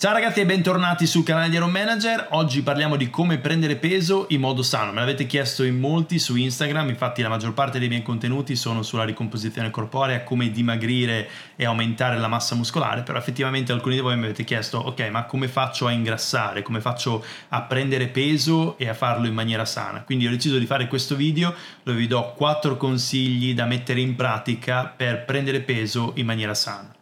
Ciao ragazzi e bentornati sul canale di Iron Manager. Oggi parliamo di come prendere peso in modo sano. Me l'avete chiesto in molti su Instagram, infatti la maggior parte dei miei contenuti sono sulla ricomposizione corporea, come dimagrire e aumentare la massa muscolare, però effettivamente alcuni di voi mi avete chiesto ok, ma come faccio a ingrassare, come faccio a prendere peso e a farlo in maniera sana. Quindi ho deciso di fare questo video dove vi do 4 consigli da mettere in pratica per prendere peso in maniera sana.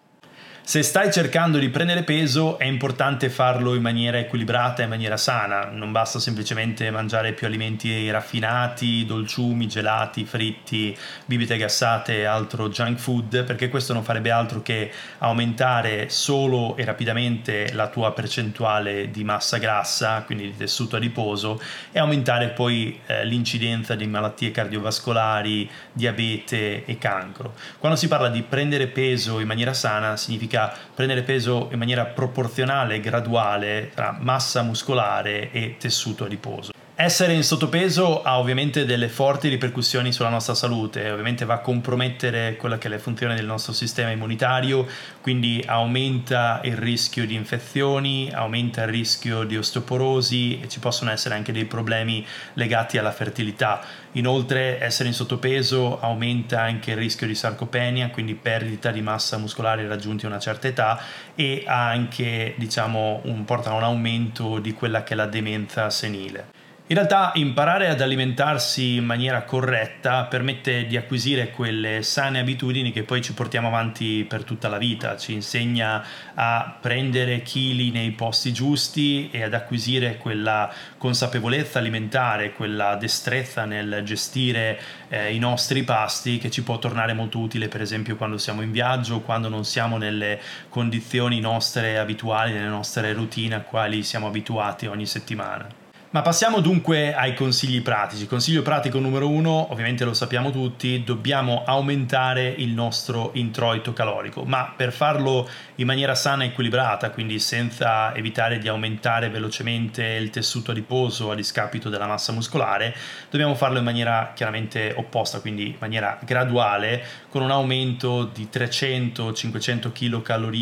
Se stai cercando di prendere peso è importante farlo in maniera equilibrata, in maniera sana, non basta semplicemente mangiare più alimenti raffinati, dolciumi, gelati, fritti, bibite gassate e altro junk food, perché questo non farebbe altro che aumentare solo e rapidamente la tua percentuale di massa grassa, quindi di tessuto adiposo, e aumentare poi eh, l'incidenza di malattie cardiovascolari, diabete e cancro. Quando si parla di prendere peso in maniera sana significa significa prendere peso in maniera proporzionale e graduale tra massa muscolare e tessuto adiposo. Essere in sottopeso ha ovviamente delle forti ripercussioni sulla nostra salute, ovviamente va a compromettere quella che è la funzione del nostro sistema immunitario, quindi aumenta il rischio di infezioni, aumenta il rischio di osteoporosi e ci possono essere anche dei problemi legati alla fertilità. Inoltre essere in sottopeso aumenta anche il rischio di sarcopenia, quindi perdita di massa muscolare raggiunti a una certa età e anche diciamo, un, porta a un aumento di quella che è la demenza senile. In realtà imparare ad alimentarsi in maniera corretta permette di acquisire quelle sane abitudini che poi ci portiamo avanti per tutta la vita, ci insegna a prendere chili nei posti giusti e ad acquisire quella consapevolezza alimentare, quella destrezza nel gestire eh, i nostri pasti che ci può tornare molto utile per esempio quando siamo in viaggio, quando non siamo nelle condizioni nostre abituali, nelle nostre routine a quali siamo abituati ogni settimana. Ma passiamo dunque ai consigli pratici. Consiglio pratico numero uno, ovviamente lo sappiamo tutti, dobbiamo aumentare il nostro introito calorico, ma per farlo in maniera sana e equilibrata, quindi senza evitare di aumentare velocemente il tessuto adiposo a discapito della massa muscolare, dobbiamo farlo in maniera chiaramente opposta, quindi in maniera graduale, con un aumento di 300-500 kcal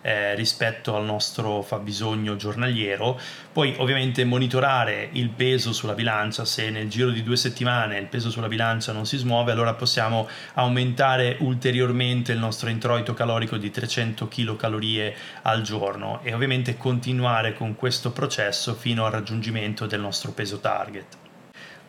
eh, rispetto al nostro fabbisogno giornaliero. Poi ovviamente monitorare misurare il peso sulla bilancia, se nel giro di due settimane il peso sulla bilancia non si smuove, allora possiamo aumentare ulteriormente il nostro introito calorico di 300 kcal al giorno e ovviamente continuare con questo processo fino al raggiungimento del nostro peso target.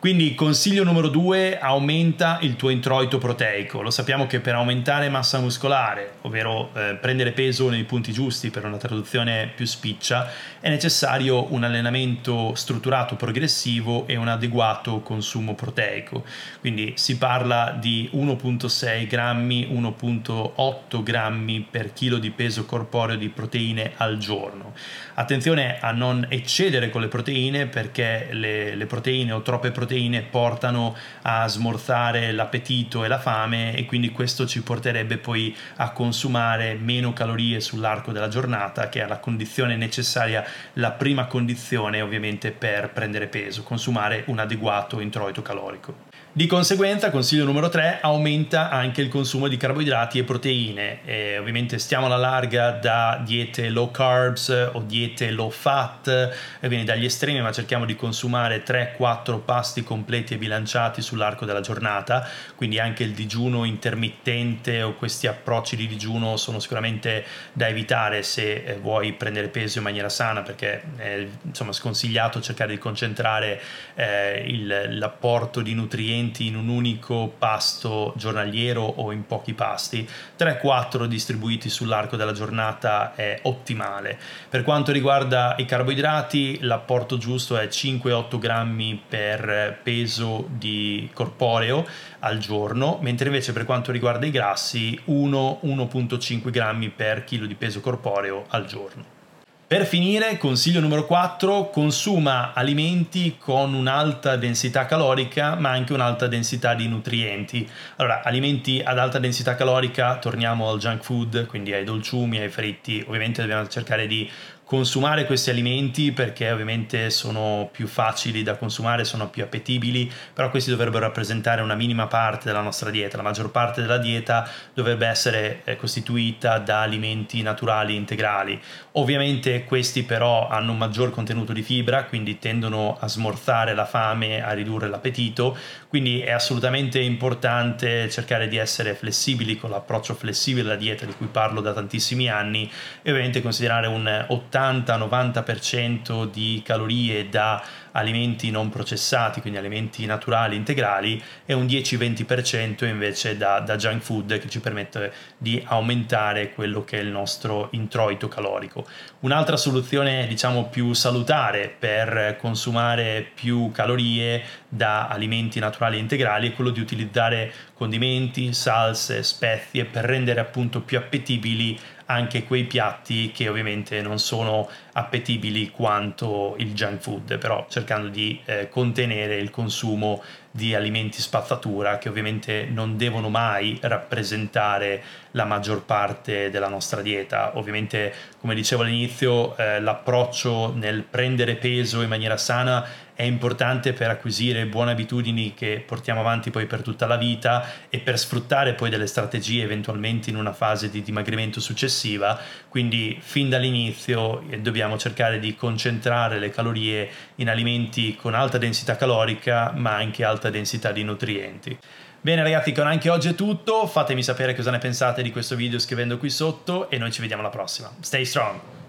Quindi consiglio numero due, aumenta il tuo introito proteico. Lo sappiamo che per aumentare massa muscolare, ovvero eh, prendere peso nei punti giusti per una traduzione più spiccia, è necessario un allenamento strutturato progressivo e un adeguato consumo proteico. Quindi si parla di 1.6 grammi, 1.8 grammi per chilo di peso corporeo di proteine al giorno. Attenzione a non eccedere con le proteine perché le, le proteine o troppe proteine proteine portano a smorzare l'appetito e la fame e quindi questo ci porterebbe poi a consumare meno calorie sull'arco della giornata che è la condizione necessaria, la prima condizione ovviamente per prendere peso, consumare un adeguato introito calorico. Di conseguenza, consiglio numero 3, aumenta anche il consumo di carboidrati e proteine. E ovviamente stiamo alla larga da diete low carbs o diete low fat, quindi dagli estremi, ma cerchiamo di consumare 3-4 pasti completi e bilanciati sull'arco della giornata, quindi anche il digiuno intermittente o questi approcci di digiuno sono sicuramente da evitare se eh, vuoi prendere peso in maniera sana, perché è insomma, sconsigliato cercare di concentrare eh, il, l'apporto di nutrienti nutrienti in un unico pasto giornaliero o in pochi pasti, 3-4 distribuiti sull'arco della giornata è ottimale. Per quanto riguarda i carboidrati, l'apporto giusto è 5-8 grammi per peso di corporeo al giorno, mentre invece per quanto riguarda i grassi 1-1.5 grammi per chilo di peso corporeo al giorno. Per finire, consiglio numero 4, consuma alimenti con un'alta densità calorica ma anche un'alta densità di nutrienti. Allora, alimenti ad alta densità calorica, torniamo al junk food, quindi ai dolciumi, ai fritti, ovviamente dobbiamo cercare di consumare questi alimenti perché ovviamente sono più facili da consumare, sono più appetibili, però questi dovrebbero rappresentare una minima parte della nostra dieta. La maggior parte della dieta dovrebbe essere eh, costituita da alimenti naturali integrali. Ovviamente questi però hanno un maggior contenuto di fibra, quindi tendono a smorzare la fame, a ridurre l'appetito, quindi è assolutamente importante cercare di essere flessibili con l'approccio flessibile alla dieta di cui parlo da tantissimi anni e ovviamente considerare un 80-90% di calorie da alimenti non processati, quindi alimenti naturali integrali, e un 10-20% invece da, da, junk food che ci permette di aumentare quello che è il nostro introito calorico. Un'altra soluzione diciamo più salutare per consumare più calorie da alimenti naturali integrali è quello di utilizzare condimenti, salse, spezie per rendere appunto più appetibili anche quei piatti che ovviamente non sono appetibili quanto il junk food, però cercando di eh, contenere il consumo di alimenti spazzatura che ovviamente non devono mai rappresentare la maggior parte della nostra dieta. Ovviamente, come dicevo all'inizio, eh, l'approccio nel prendere peso in maniera sana è importante per acquisire buone abitudini che portiamo avanti poi per tutta la vita e per sfruttare poi delle strategie eventualmente in una fase di dimagrimento successiva. Quindi fin dall'inizio eh, dobbiamo cercare di concentrare le calorie in alimenti con alta densità calorica ma anche alta densità di nutrienti. Bene ragazzi, con anche oggi è tutto, fatemi sapere cosa ne pensate di questo video scrivendo qui sotto e noi ci vediamo alla prossima. Stay strong!